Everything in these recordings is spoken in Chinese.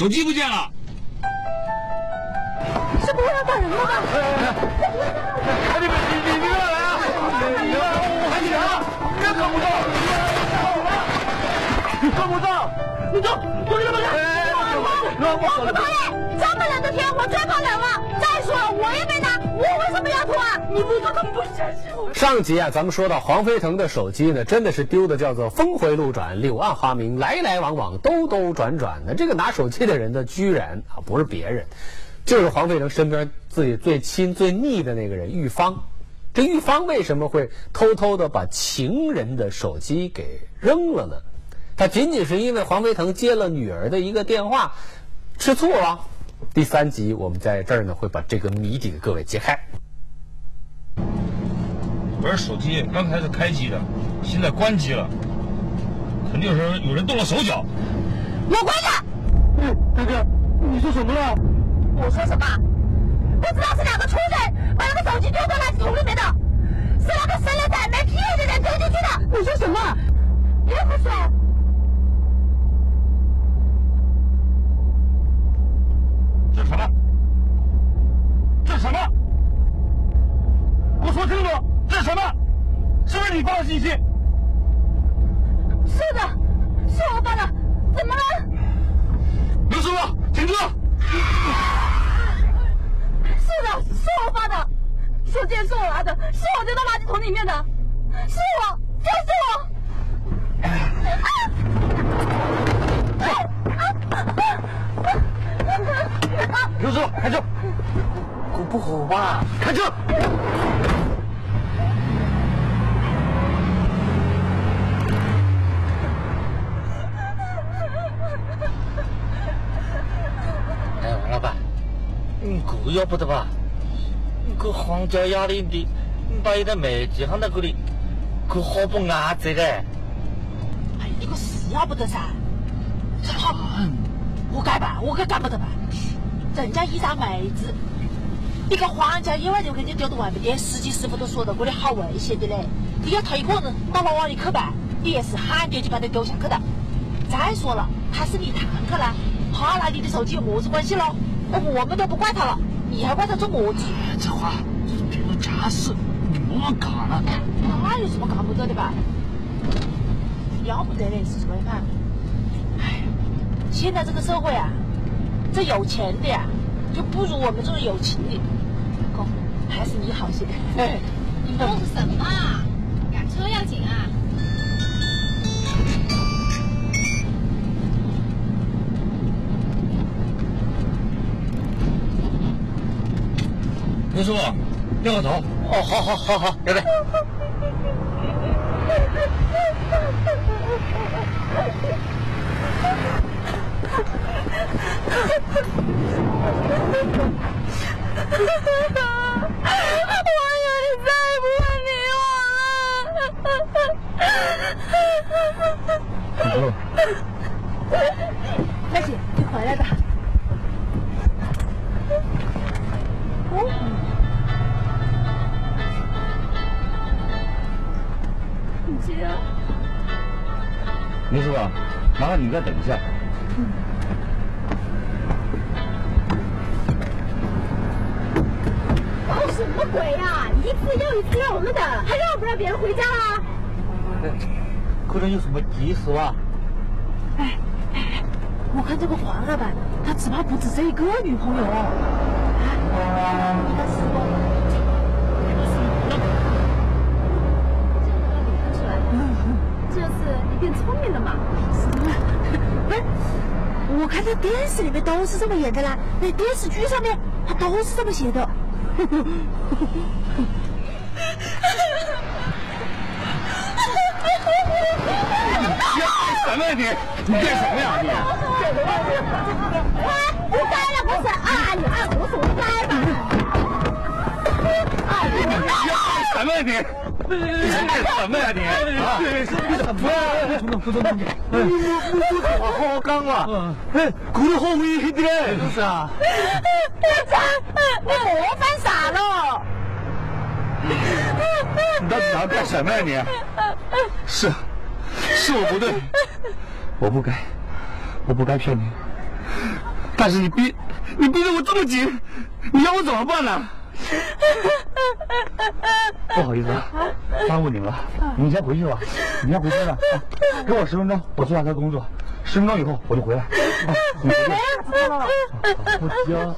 手机不见了。是不会要打人了吧？你们你你你过来啊！你我喊警察，别跟不到，看不上，你走，我给他们看。我不同意，这么冷的天我最怕冷了。再说，我也没拿，我为什么要脱啊？你不说他们不相信我。上集啊，咱们说到黄飞腾的手机呢，真的是丢的叫做峰回路转、柳暗花明、来来往往、兜兜转转的。这个拿手机的人呢，居然啊不是别人，就是黄飞腾身边自己最亲最腻的那个人玉芳。这玉芳为什么会偷偷的把情人的手机给扔了呢？他仅仅是因为黄飞腾接了女儿的一个电话，吃醋了。第三集我们在这儿呢会把这个谜底给各位揭开。我这手机刚才是开机的，现在关机了，肯定是有人动了手脚。我关了。嗯，哥哥，你说什么了？我说什么？不知道是哪个畜生把那个手机丢到垃圾桶里面的，是那个生了仔没屁眼的人丢进去的。你说什么？别胡说！这是什么？这是什么？我说清楚，这是什么？是不是你发的信息？是的，是我发的，怎么了？刘师傅，请坐。是的，是我发的，手机也是我拿的，是我丢到垃圾桶里面的，是我，就是我。刘师傅，开车。不不好吧？开车。哎，王老板，你这要不得吧？你个荒郊野岭的，你把一台美机放在这里，可好不安这个？哎，你个是要不得噻，这好，我该办，我可干不得办。人家一张妹子，一个荒郊野外就给你丢到外面，的司机师傅都说到这里好危险的嘞。你要他一个人到那往里去办，你也是喊爹就把他丢下去的。再说了，他是你堂客啦，他拿你的手机有么子关系喽？我们都不怪他了，你还怪他做么子？这话别人家事，你莫干了。那有什么干不得的吧？要不得的是什么嘛？哎，现在这个社会啊，这有钱的呀，就不如我们这种有情的。公，还是你好些。你弄什么啊？赶车要紧啊！刘师傅，掉个头。哦，好好好好，要得。我有你再也不会理我了。大姐，你回来吧。姐，刘师傅，麻烦你再等一下。什么鬼呀、一次又一次让我们等，还让不让别人回家啦？可能有什么急事吧？哎哎哎，我看这个黄老板，他只怕不止这一个女朋友哦。啊，应该是我。这次你变聪明了嘛？不是，我看在电视里面都是这么演的啦，那电视剧上面它都是这么写的。什么你？你干什么呀你？哎，不该了不是啊，你按我手该吧？啊，你什么你？你干什么呀你？不能不能不能！你你你话好好讲嘛！哎，搞得好危险的嘞！是啊。警察，你莫犯傻了。你到底干什么呀你？是，是我不对，我不该，我不该骗你，但是你逼你逼得我这么紧，你要我怎么办呢？不好意思，耽误你了，你先回去吧，你先回去吧，啊给我十分钟，我去下他工作，十分钟以后我就回来。啊，你回去。我。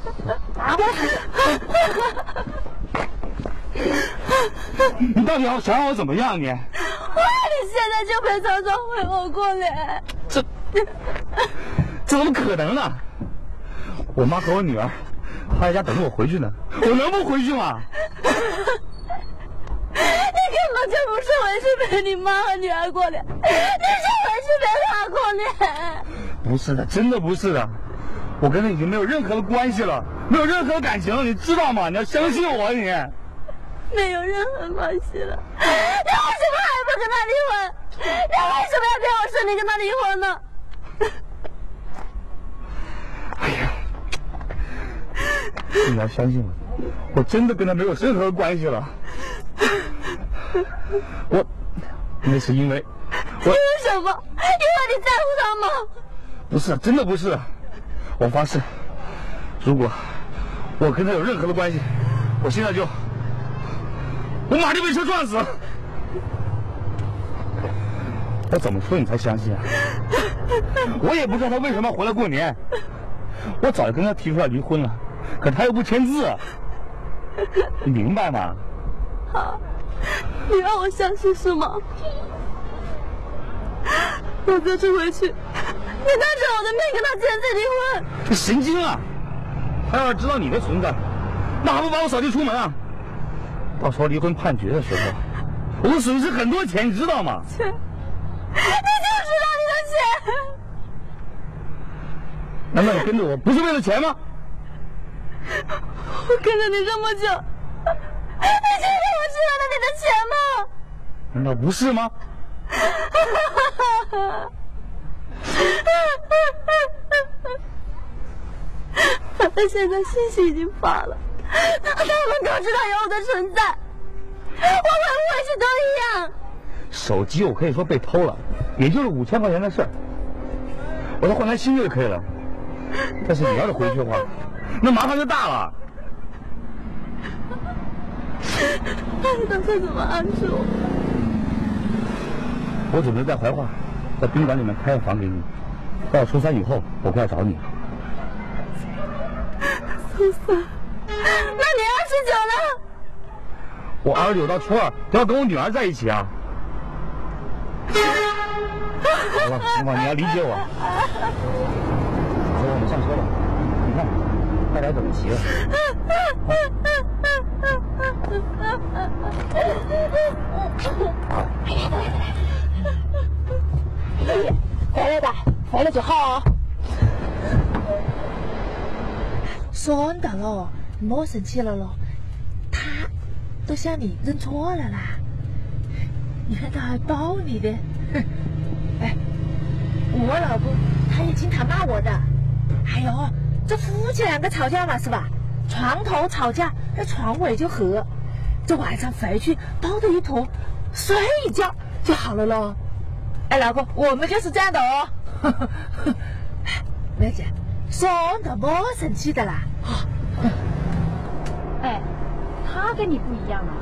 你到底要想让我怎么样？你我让你现在就陪曹操回我过来。这这怎么可能呢？我妈和我女儿在家等着我回去呢，我能不回去吗？你根本就不是回去陪你妈和女儿过年，你是回去陪她过年。不是的，真的不是的，我跟他已经没有任何的关系了，没有任何的感情了，你知道吗？你要相信我，你。没有任何关系了，你为什么还不跟他离婚？你为什么要骗我说你跟他离婚呢？你要相信我，我真的跟他没有任何关系了。我那是因为我因为什么？因为你在乎他吗？不是，真的不是。我发誓，如果我跟他有任何的关系，我现在就我马上被车撞死。我怎么说你才相信啊？我也不知道他为什么要回来过年。我早就跟他提出来离婚了，可他又不签字，你明白吗？好，你让我相信是吗？我这次回去，你当着我的面跟他签字离婚。你神经啊！他要是知道你的存在，那还不把我扫地出门啊？到时候离婚判决的时候，我会损失很多钱，你知道吗？钱，你就知道你的钱。难道你跟着我不是为了钱吗？我跟着你这么久，你觉得我是为了你的钱吗？难道不是吗？反正现在信息已经发了，他们都知道有我的存在，我会不会是都一样？手机我可以说被偷了，也就是五千块钱的事儿，我再换台新的就可以了。但是你要是回去的话，那麻烦就大了。那你打算怎么安置我？我准备在怀化，在宾馆里面开个房给你，到初三以后我过来找你。初三？那你二十九呢？我二十九到初二都要跟我女儿在一起啊。好了，妈妈，你要理解我。走，我们上车吧。你看，快点等不及了。回来的，回来就好。算的了，莫生气了咯。他都向你认错了啦。你看他还抱你的，哼！哎，我老公他也经常骂我的。还有，这夫妻两个吵架嘛是吧？床头吵架，那床尾就和。这晚上回去抱着一坨，睡一觉就好了喽。哎，老公，我们就是这样的哦。梅姐，算的，莫生气的啦。哎，他跟你不一样啊！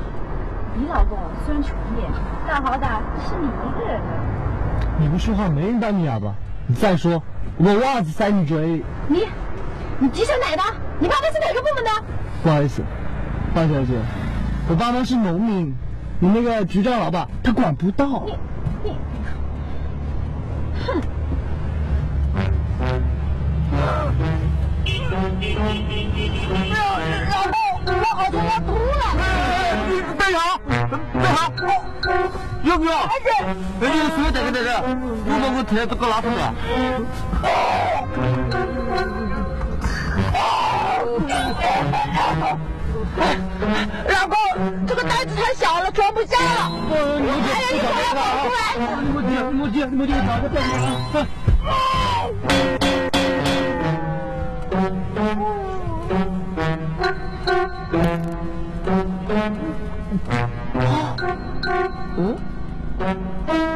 你老公虽然穷点，但好歹是你一个人的。你不说话没人当你哑巴。你再说，我袜子塞你嘴里。你，你机场哪的？你爸爸是哪个部门的？不好意思，范小姐，我爸妈是农民，你那个局长老爸他管不到。你，你，哼！老公，我好像要吐了。备好，备好。要不要？哎你随便等个等着，我把我贴这个拉出来。老公，这个袋子太小了，装不下了。哎呀，你快要跑出来！我接，我接，我接，找个地方。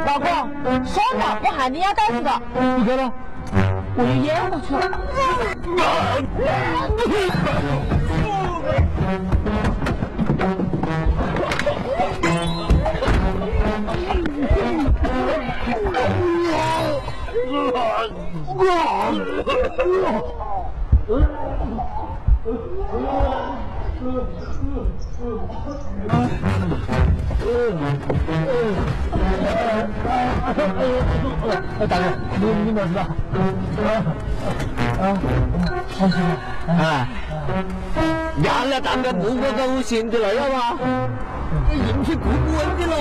老公，算了，我喊你要袋子的。不给了。我就淹过去了。大哥，你你没事吧？哎，原来当个不过高兴的了，要吧？人品不稳定了。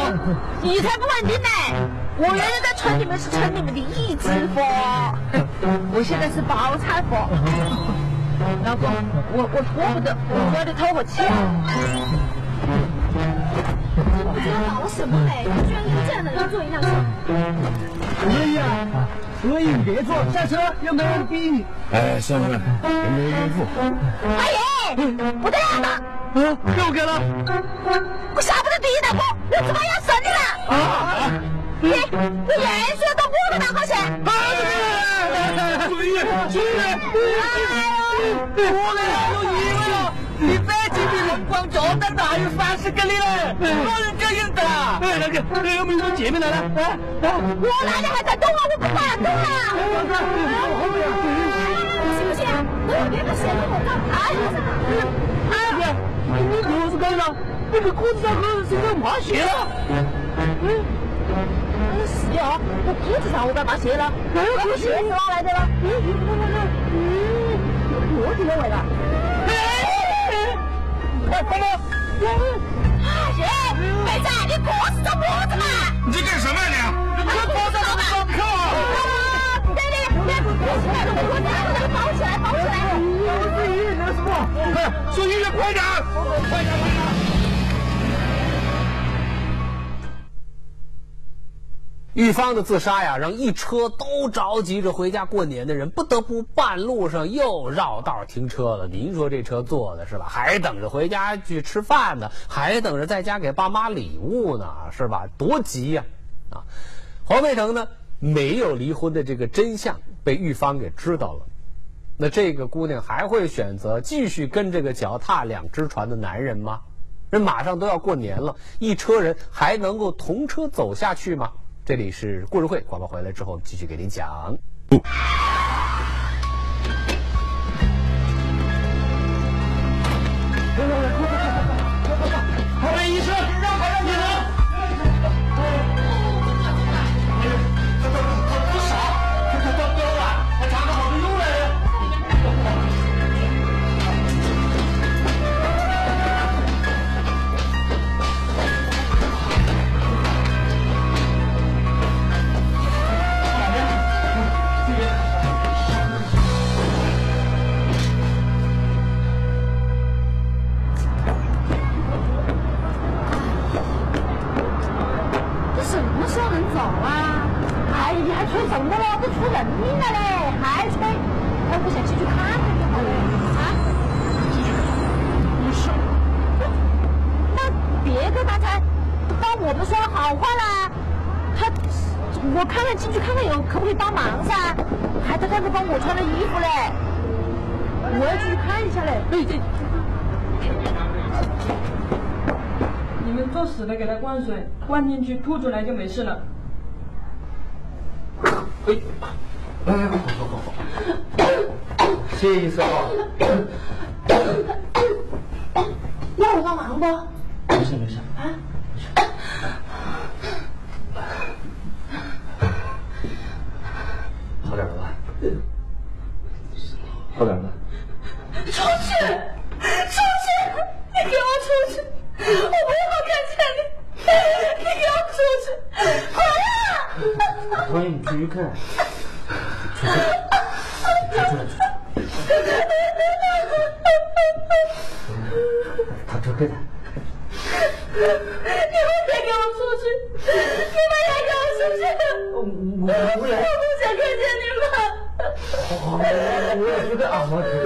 你才不稳定呢！我原来在村里面是村里面的一枝花，我现在是包菜花。老公，我我拖不得，我要得透口气。我觉得搞什么嘞？居然跟这样的人坐一辆车。可以啊，可以别坐，下车又没人逼你。哎，兄弟们，有没有孕妇？阿姨，不得了了，啊，又给了。我下不得地大哥，我怎么要生你了！啊！你你验血到我的档口去！注意注意！我嘞有疑问了，你再进去人光脚的还有饭吃给你嘞？老人家应得啊！哎，那个，那有没有说姐妹来了？哎哎，我哪里还在动啊？我不敢动啊！后面。行不行？我别把鞋子我干爬上哎，你裤子干啥？你个裤子上好像是个麻鞋了。嗯，那是啊，我裤子上我干嘛鞋了？我鞋是哪来的了？嗯，我的味道。哎，快了！哎，妹子，你裤子上么子嘛？你在干什么呀你裤子上上课啊！对对，别别起来了，我再给你包起来，包起来。我自己那什么？你？送医院快点！快点！快点！玉芳的自杀呀，让一车都着急着回家过年的人，不得不半路上又绕道停车了。您说这车坐的是吧？还等着回家去吃饭呢，还等着在家给爸妈礼物呢，是吧？多急呀！啊，黄飞腾呢，没有离婚的这个真相被玉芳给知道了。那这个姑娘还会选择继续跟这个脚踏两只船的男人吗？人马上都要过年了，一车人还能够同车走下去吗？这里是故事会，广告回来之后继续给您讲。我们说好话啦，他我看看进去看看有可不可以帮忙噻？还他刚才帮我穿了衣服嘞，我要进去看一下嘞。对对。你们作死的给他灌水，灌进去吐出来就没事了。谢谢医生啊。要我帮忙不？没事没事。好点了吧？好点了吧？出去！出去！你给我出去！我不要看见你！你给我出去！滚啊！欢迎你出去看。他这给他。你们别给我出去！你们也给我出去！我我不来。我不想看见你们！好，我也觉得啊，我觉得。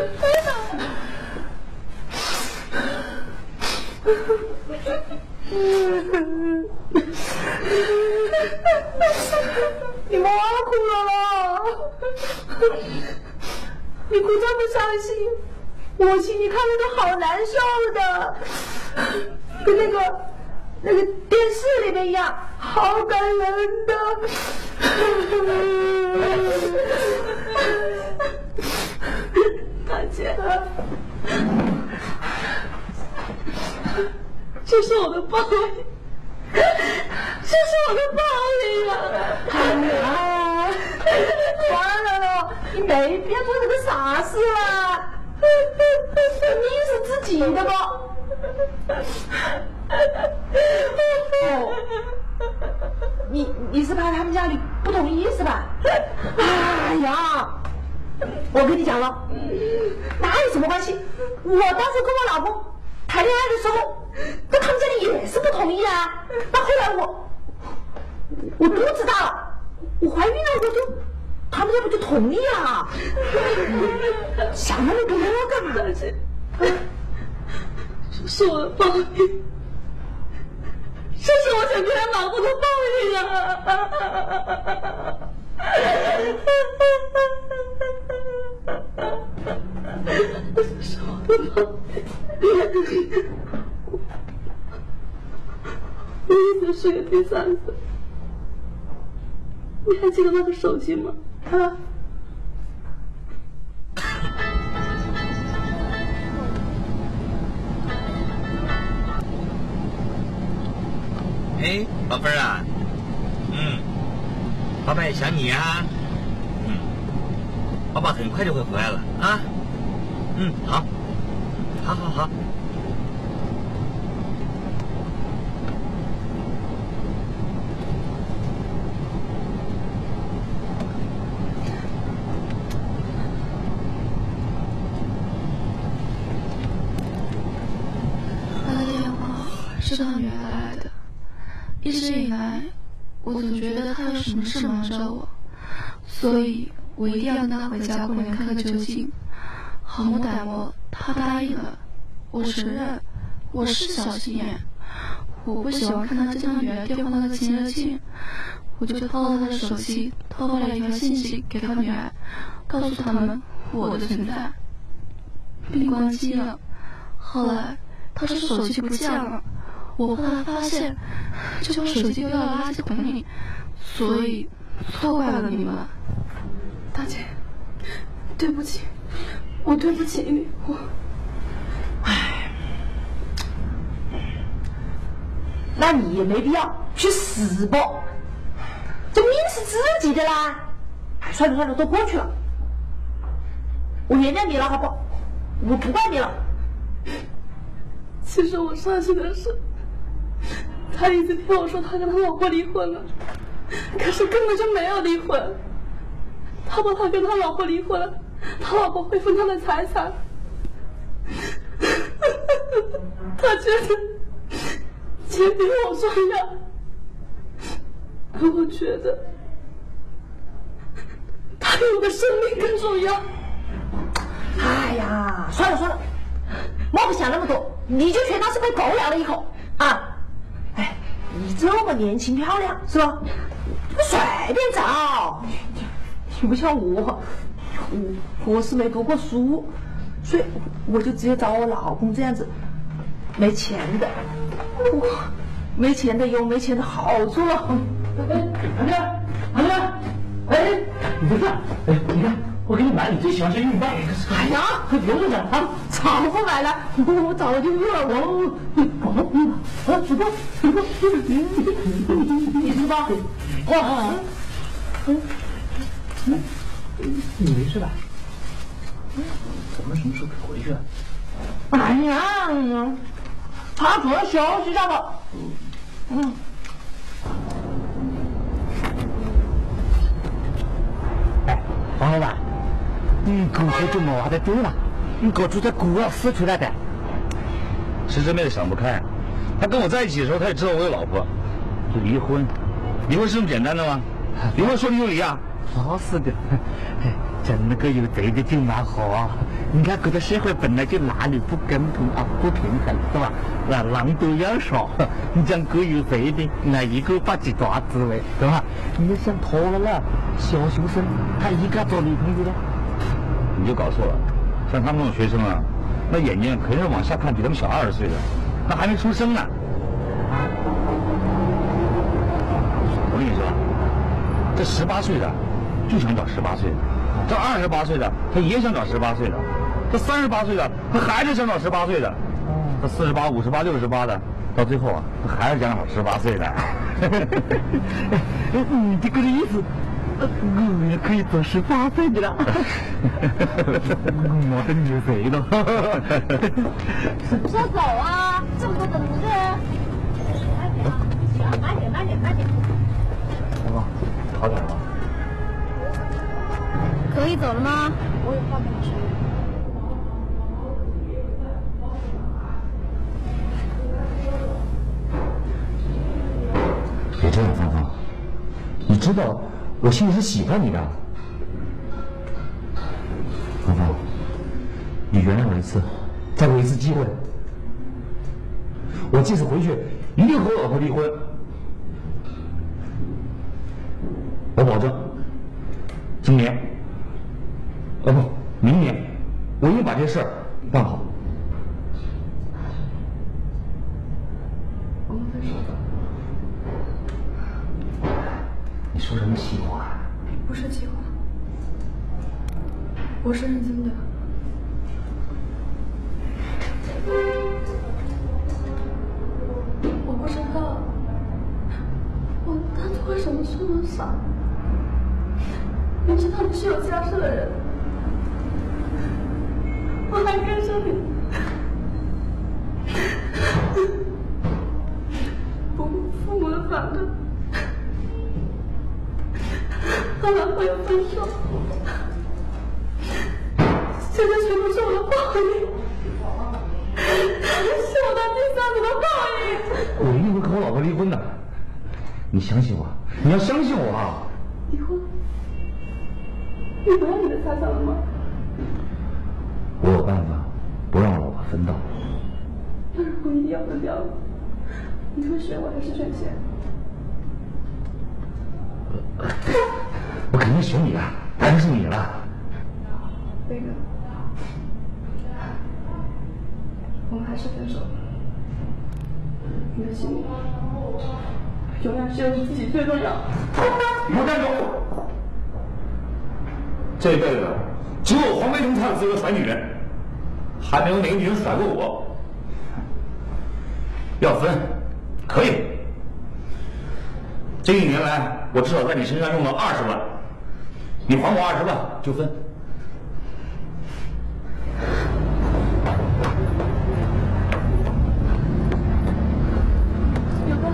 你莫哭了啦！你哭这么伤心，我心里看着都好难受的，跟那个那个电视里面一样，好感人的。大姐，这是我的报应。这是我的报应啊！哎呀，完了了，你没必要做这个傻事了。你的不？哦，你你是怕他们家里不同意是吧？哎呀，我跟你讲了，那有什么关系？我当时跟我老公谈恋爱的时候。那他们家里也是不同意啊。那后来我我肚子大了，我怀孕了，我就他们家不就同意了？想那么多干嘛？这是我的报应，这是我想跟他老婆的报应啊！这是我的报应。我一次是个第三者，你还记得那个手机吗？啊？哎，宝贝儿啊，嗯，爸爸也想你啊，嗯，爸爸很快就会回来了啊，嗯，好，好好好。是他女儿来的，一直以来，我总觉得他有什么事瞒着我，所以我一定要跟他回家过年看个究竟。好么歹么，他答应了。我承认，我是小心眼，我不喜欢看他接他女儿电话那个亲热劲，我就偷了他的手机，偷发了一条信息给他女儿，告诉他们我的存在，并关机了。后来他说手机不见了。我后来发现，就把手机丢到垃圾桶里，所以错怪了你们。大姐，对不起，我对不起你，我，唉，那你也没必要去死吧？这命是自己的啦。哎，算了算了，都过去了，我原谅你了，好不？我不怪你了。其实我伤心的是。他一直听我说他跟他老婆离婚了，可是根本就没有离婚。他怕他跟他老婆离婚了，他老婆会分他的财产。他觉得钱比我重要，可我觉得他比我的生命更重要。哎呀，算了算了，莫不想那么多，你就全当是被狗咬了一口啊！你这么年轻漂亮是吧？随便找，你不像我，我我是没读过书，所以我就直接找我老公这样子，没钱的，我没钱的有没钱的好处。哎，阿亮，阿亮，哎，你在这？哎，你看。我给你买你最喜欢吃玉米棒。哎呀，快别问了啊！早不买了，我早就饿了。我我，啊，吃吧，吃吧，你吃吧。哇，嗯嗯，你没事吧？咱们什么时候可以回去？哎呀，他主要休息一下吧。嗯。哎，王老板。你过去就没法子丢了，你过去在孤儿死出来的。是这妹子想不开，她跟我在一起的时候，她也知道我有老婆。离婚，离婚是这么简单的吗？离婚说离就离啊？老实的，真那个有贼的就蛮好啊。你看这个社会本来就男女不公平啊，不平衡，是吧？那狼多要少，你讲各有贼的，那一个把几抓滋味，是吧？你想脱了了，小学生他一个做女朋友的，你就搞错了，像他们这种学生啊，那眼睛肯定是往下看，比他们小二十岁的，那还没出生呢。我跟你说，这十八岁的就想找十八岁的，这二十八岁的他也想找十八岁的，这三十八岁的他还是想找十八岁的，这四十八、五十八、六十八的，到最后啊，他还是想找十八岁的。你这个意思，呃我也可以做十八岁的了。我的女贼了。什么时候走啊？这么多等着。慢点啊，慢点，慢点，慢点。什么？好点吗？可以走了吗？我有话跟你说。别这样，芳芳，你知道我心里是喜欢你的。芳芳，你原谅我一次，再给我一次机会。我这次回去一定和我老婆离婚。我保证，今年，呃不，明年，我一定把这事儿现在全部是我的报应，是我的第三者的报应。我一定会和我老婆离婚的。你相信我，你要相信我啊！离婚？你不要你的财产了吗？我有办法不让我老婆分到。那如果一定要分掉了，你会选我还是选钱？我肯定选你啊，当然是你了。那个，我们还是分手。你的心里永远只有你自己最重要。你给我站住！这辈子只有黄飞鸿才有资格甩女人，还没有哪个女人甩过我。要分，可以。这一年来，我至少在你身上用了二十万，你还我二十万就分。刘哥，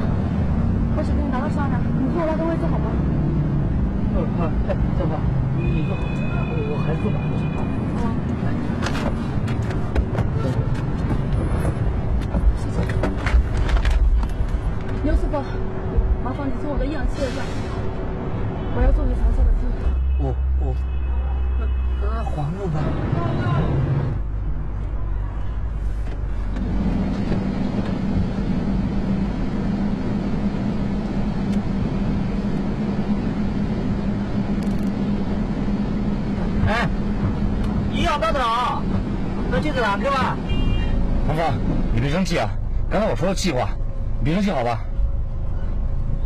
我只给你拿到坐我那个位置好吗？哎，正好，你坐好，我还坐吧。刘师傅，麻烦你送我个氧气一下，我要做你长沙的记录。我我，那那还我吧。哎，医药到了，那就哪个吧？芳芳，你别生气啊！刚才我说的气话，你别生气好吧？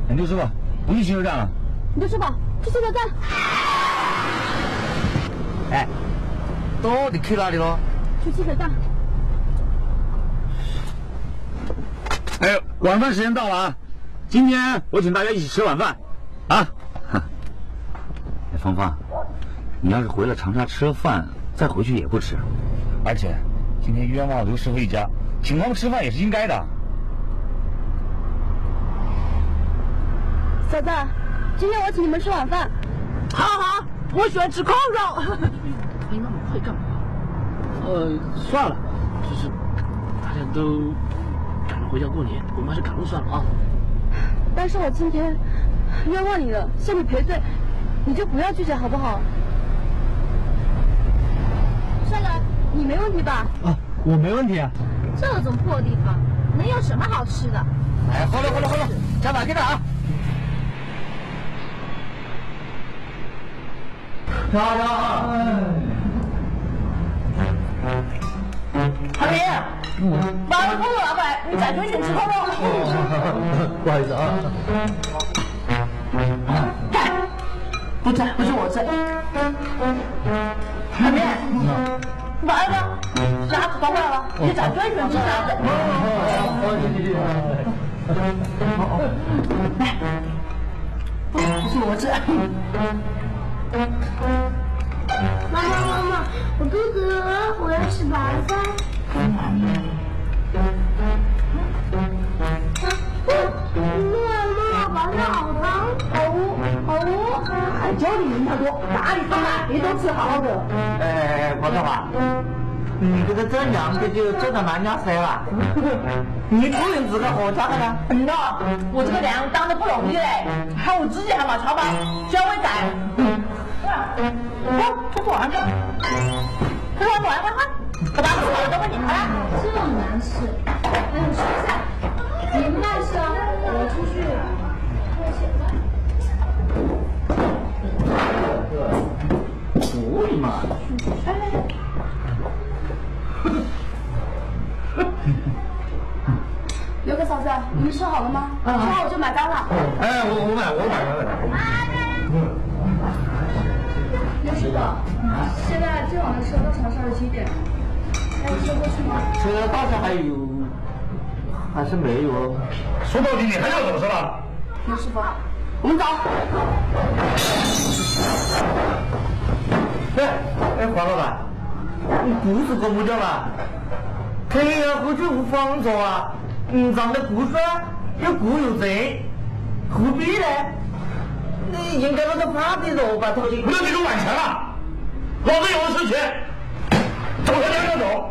哎，刘师傅，不去汽车站了。刘师傅，去汽车站。哎，到底去哪里了？去汽车站。哎，晚饭时间到了啊！今天我请大家一起吃晚饭，啊！哎，芳芳，你要是回了长沙吃了饭，再回去也不迟。而且今天冤枉了刘师傅一家，请他们吃饭也是应该的。嫂子，今天我请你们吃晚饭。好好，我喜欢吃烤肉。你 那么快干嘛？呃，算了，就是大家都赶着回家过年，我们还是赶路算了啊。但是我今天冤枉你了，向你赔罪，你就不要拒绝好不好？算了，问题吧？啊，我没问题啊。这种破地方能有什么好吃的？哎，好了好了好了，加把劲了啊！瞧瞧，韩明，马上工作了快，你再追点吃口喽。不好意思啊。干，不吃不是我吃。韩明，马上鸭子搞回来了，你再追点吃鸭子。来，不是我吃。妈妈妈妈，我肚子饿，我要吃白饭。还叫你人太多，哪里放哪里都吃好好的。哎，郭大华，你这个这样子就做到慢点噻了。你不能自个回家的呢？嗯呐，我这个娘当的不容易嘞，还我自己还没超吧，需要喂仔。嗯，不完了，快快快快快，快把吃好了都问你，快来。这么难吃，还有蔬菜。你们慢吃啊，我出去。可以嘛？刘哥嫂子，你们吃好了吗？吃好我就买单了。哎，我我买我买我买。刘师傅，现在最晚的车到长沙是几点？还有车过去吗？车到时还有，还是没有哦。说到底你还要走是吧？刘师傅，我们走。哎哎，黄老板，你不是公务叫嘛？肯定要回去无方错啊！你长得不帅，又骨有贼，何必呢？你应该那个发的肉吧，头去。不要这种晚钱了，老子有的是钱，走他娘的走！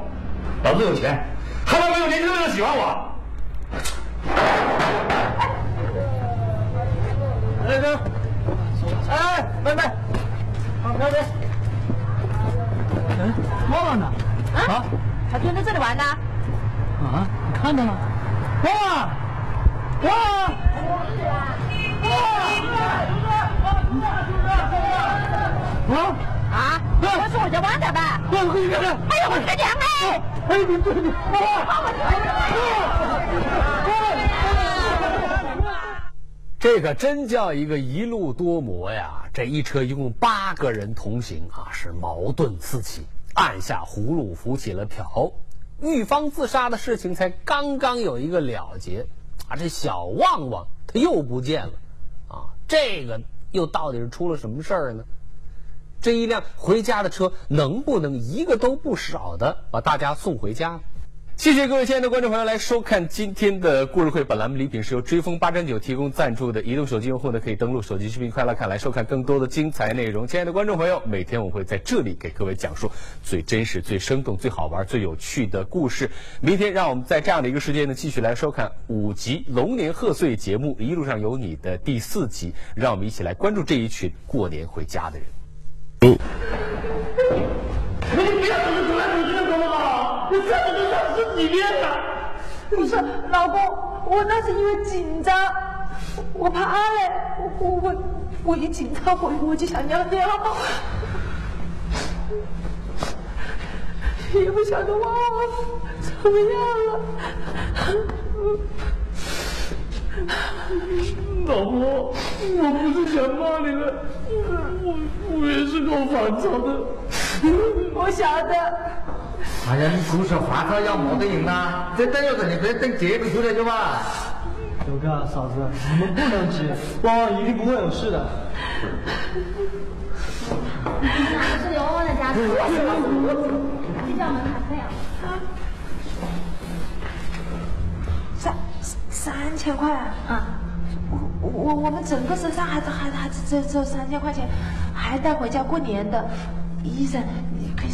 老子有钱，还能没有年轻人喜欢我？那个，哎，妹妹，好，妹妹，哎，忘了呢。啊还蹲在这里玩呢？啊，你看到了？哇哇！啊啊，我是我家汪仔吧？哎呦，我的娘哎！哎，你对对，这可真叫一个一路多磨呀！这一车一共八个人同行啊，是矛盾四起，按下葫芦浮起了瓢。玉芳自杀的事情才刚刚有一个了结，啊，这小旺旺他又不见了，啊，这个又到底是出了什么事儿呢？这一辆回家的车能不能一个都不少的把大家送回家？谢谢各位亲爱的观众朋友来收看今天的故事会。本栏目礼品是由追风八珍酒提供赞助的，移动手机用户呢可以登录手机视频快乐看来收看更多的精彩内容。亲爱的观众朋友，每天我会在这里给各位讲述最真实、最生动、最好玩、最有趣的故事。明天让我们在这样的一个时间呢继续来收看五集龙年贺岁节目《一路上有你》的第四集，让我们一起来关注这一群过年回家的人。你不要走来走去的，好不好？你看我都想十几遍了。不是，老公，我那是因为紧张，我怕嘞，我我我我一紧张我我就想尿尿，也不晓得我怎么样了。老婆，我不是想骂你了，我我也是够烦躁的。我晓得，哎呀，你不是烦躁要没得用啦，再等一个你别等结果出来就吧。九哥嫂子，你们不能急，旺旺一定不会有事的。是刘旺的家属。这叫门槛费啊！三三千块啊！我我我们整个身上还还还只只只有三千块钱，还带回家过年的。医生你可以